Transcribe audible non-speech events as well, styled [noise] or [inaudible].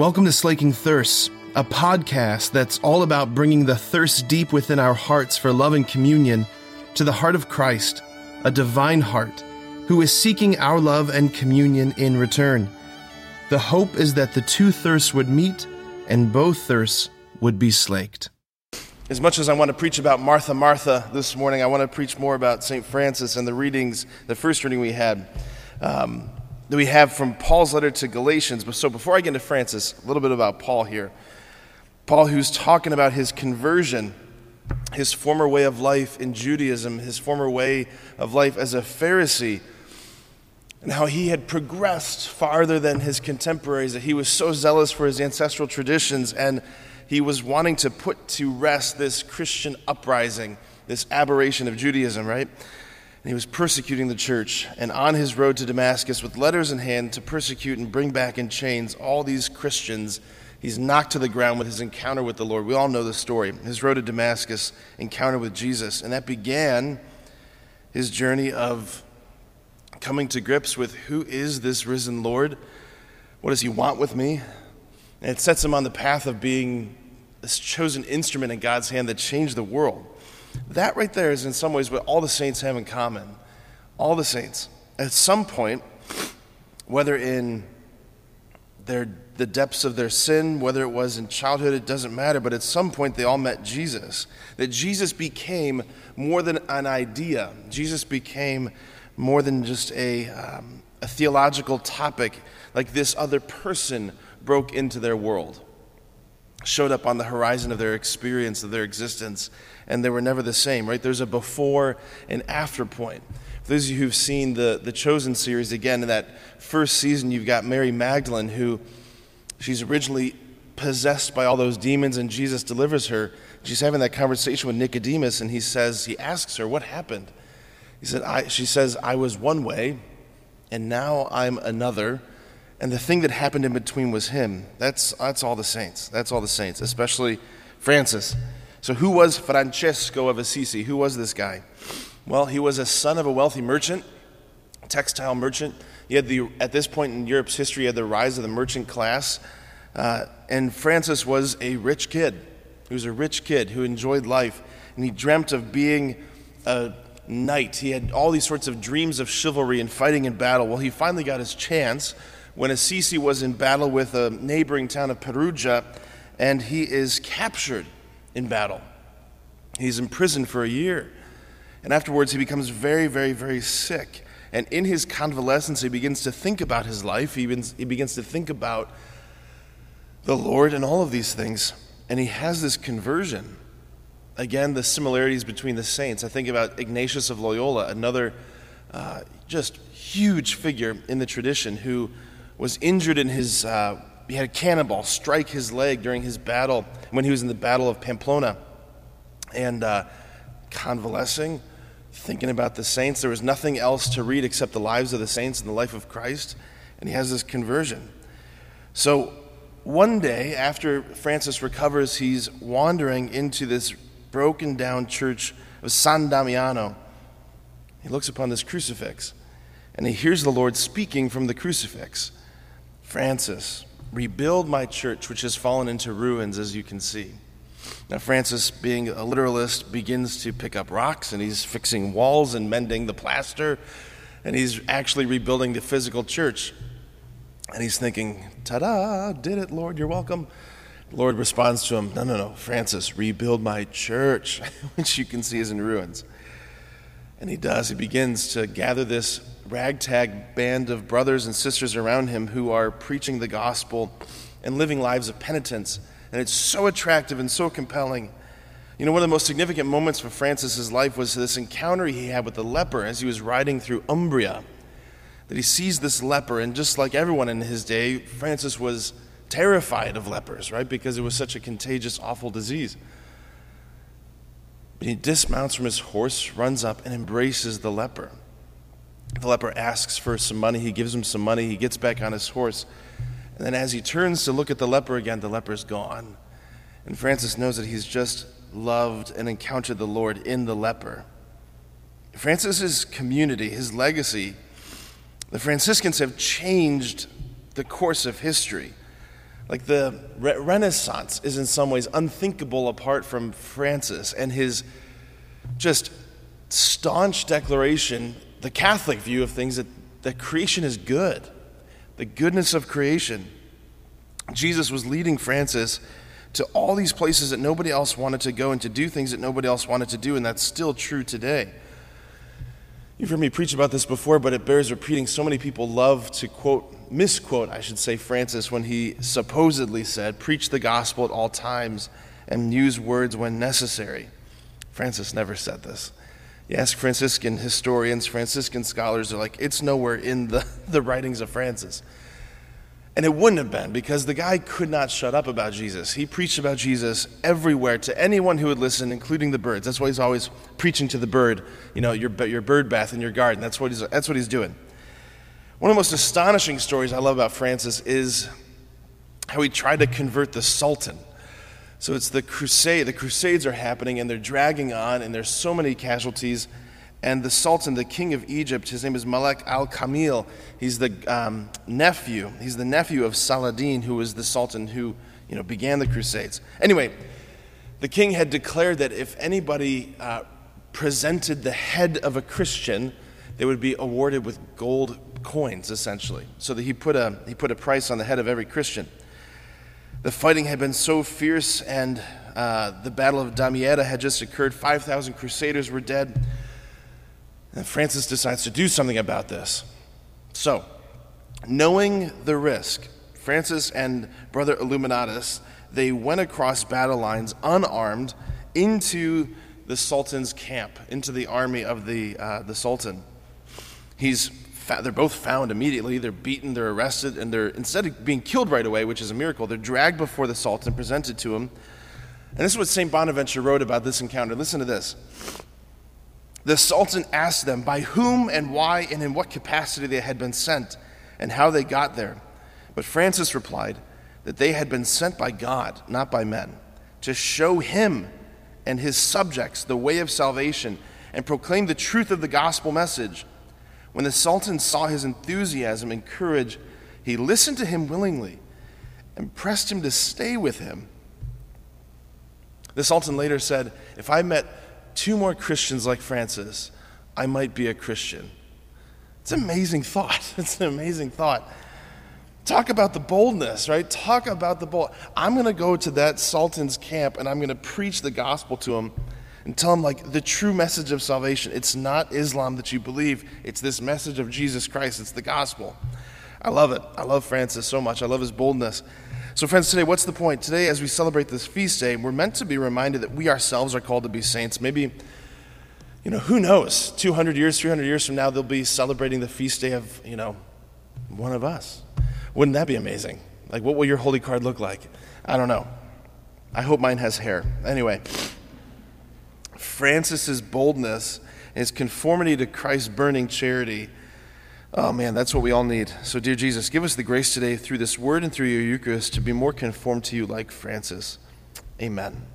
Welcome to Slaking Thirst, a podcast that's all about bringing the thirst deep within our hearts for love and communion to the heart of Christ, a divine heart, who is seeking our love and communion in return. The hope is that the two thirsts would meet and both thirsts would be slaked. As much as I want to preach about Martha, Martha this morning, I want to preach more about St. Francis and the readings, the first reading we had. Um, that we have from Paul's letter to Galatians. But so before I get into Francis, a little bit about Paul here. Paul, who's talking about his conversion, his former way of life in Judaism, his former way of life as a Pharisee, and how he had progressed farther than his contemporaries, that he was so zealous for his ancestral traditions, and he was wanting to put to rest this Christian uprising, this aberration of Judaism, right? He was persecuting the church. And on his road to Damascus, with letters in hand to persecute and bring back in chains all these Christians, he's knocked to the ground with his encounter with the Lord. We all know the story. His road to Damascus, encounter with Jesus. And that began his journey of coming to grips with who is this risen Lord? What does he want with me? And it sets him on the path of being this chosen instrument in God's hand that changed the world. That right there is in some ways what all the saints have in common. All the saints. At some point, whether in their, the depths of their sin, whether it was in childhood, it doesn't matter, but at some point they all met Jesus. That Jesus became more than an idea, Jesus became more than just a, um, a theological topic, like this other person broke into their world showed up on the horizon of their experience, of their existence, and they were never the same, right? There's a before and after point. For those of you who've seen the, the Chosen series, again, in that first season, you've got Mary Magdalene, who she's originally possessed by all those demons, and Jesus delivers her. She's having that conversation with Nicodemus, and he says, he asks her, What happened? He said, I, She says, I was one way, and now I'm another. And the thing that happened in between was him. That's, that's all the saints. That's all the saints, especially Francis. So, who was Francesco of Assisi? Who was this guy? Well, he was a son of a wealthy merchant, textile merchant. He had the, at this point in Europe's history, he had the rise of the merchant class. Uh, and Francis was a rich kid. He was a rich kid who enjoyed life. And he dreamt of being a knight. He had all these sorts of dreams of chivalry and fighting in battle. Well, he finally got his chance when Assisi was in battle with a neighboring town of Perugia, and he is captured in battle. He's imprisoned for a year. And afterwards, he becomes very, very, very sick. And in his convalescence, he begins to think about his life. He begins, he begins to think about the Lord and all of these things. And he has this conversion. Again, the similarities between the saints. I think about Ignatius of Loyola, another uh, just huge figure in the tradition who was injured in his, uh, he had a cannonball strike his leg during his battle when he was in the Battle of Pamplona. And uh, convalescing, thinking about the saints. There was nothing else to read except the lives of the saints and the life of Christ. And he has this conversion. So one day, after Francis recovers, he's wandering into this broken down church of San Damiano. He looks upon this crucifix and he hears the Lord speaking from the crucifix. Francis, rebuild my church, which has fallen into ruins, as you can see. Now, Francis, being a literalist, begins to pick up rocks and he's fixing walls and mending the plaster, and he's actually rebuilding the physical church. And he's thinking, ta da, did it, Lord, you're welcome. The Lord responds to him, no, no, no, Francis, rebuild my church, [laughs] which you can see is in ruins. And he does. He begins to gather this ragtag band of brothers and sisters around him who are preaching the gospel and living lives of penitence. And it's so attractive and so compelling. You know, one of the most significant moments for Francis's life was this encounter he had with the leper as he was riding through Umbria. That he sees this leper, and just like everyone in his day, Francis was terrified of lepers, right? Because it was such a contagious, awful disease. But he dismounts from his horse, runs up, and embraces the leper. The leper asks for some money. He gives him some money. He gets back on his horse. And then, as he turns to look at the leper again, the leper's gone. And Francis knows that he's just loved and encountered the Lord in the leper. Francis's community, his legacy, the Franciscans have changed the course of history. Like the re- Renaissance is in some ways unthinkable apart from Francis and his just staunch declaration, the Catholic view of things that, that creation is good, the goodness of creation. Jesus was leading Francis to all these places that nobody else wanted to go and to do things that nobody else wanted to do, and that's still true today. You've heard me preach about this before, but it bears repeating. So many people love to quote, misquote, I should say, Francis when he supposedly said, Preach the gospel at all times and use words when necessary. Francis never said this. You ask Franciscan historians, Franciscan scholars are like, it's nowhere in the, [laughs] the writings of Francis. And it wouldn't have been because the guy could not shut up about Jesus. He preached about Jesus everywhere to anyone who would listen, including the birds. That's why he's always preaching to the bird, you know, your, your bird bath in your garden. That's what, he's, that's what he's doing. One of the most astonishing stories I love about Francis is how he tried to convert the Sultan. So it's the crusade. The crusades are happening and they're dragging on, and there's so many casualties. And the Sultan, the king of Egypt, his name is Malek al Kamil. He's the um, nephew. He's the nephew of Saladin, who was the Sultan who you know, began the Crusades. Anyway, the king had declared that if anybody uh, presented the head of a Christian, they would be awarded with gold coins, essentially. So that he put a, he put a price on the head of every Christian. The fighting had been so fierce, and uh, the Battle of Damietta had just occurred. 5,000 crusaders were dead. And Francis decides to do something about this. So, knowing the risk, Francis and Brother Illuminatus, they went across battle lines unarmed into the Sultan's camp, into the army of the, uh, the Sultan. He's they're both found immediately. They're beaten, they're arrested, and they're instead of being killed right away, which is a miracle, they're dragged before the Sultan, presented to him. And this is what St. Bonaventure wrote about this encounter. Listen to this. The Sultan asked them by whom and why and in what capacity they had been sent and how they got there. But Francis replied that they had been sent by God, not by men, to show him and his subjects the way of salvation and proclaim the truth of the gospel message. When the Sultan saw his enthusiasm and courage, he listened to him willingly and pressed him to stay with him. The Sultan later said, If I met two more Christians like Francis, I might be a Christian. It's an amazing thought. [laughs] It's an amazing thought. Talk about the boldness, right? Talk about the bold. I'm going to go to that Sultan's camp and I'm going to preach the gospel to him and tell him, like, the true message of salvation. It's not Islam that you believe, it's this message of Jesus Christ, it's the gospel. I love it. I love Francis so much. I love his boldness. So, friends, today, what's the point? Today, as we celebrate this feast day, we're meant to be reminded that we ourselves are called to be saints. Maybe, you know, who knows? 200 years, 300 years from now, they'll be celebrating the feast day of, you know, one of us. Wouldn't that be amazing? Like, what will your holy card look like? I don't know. I hope mine has hair. Anyway, Francis's boldness and his conformity to Christ's burning charity Oh man, that's what we all need. So, dear Jesus, give us the grace today through this word and through your Eucharist to be more conformed to you like Francis. Amen.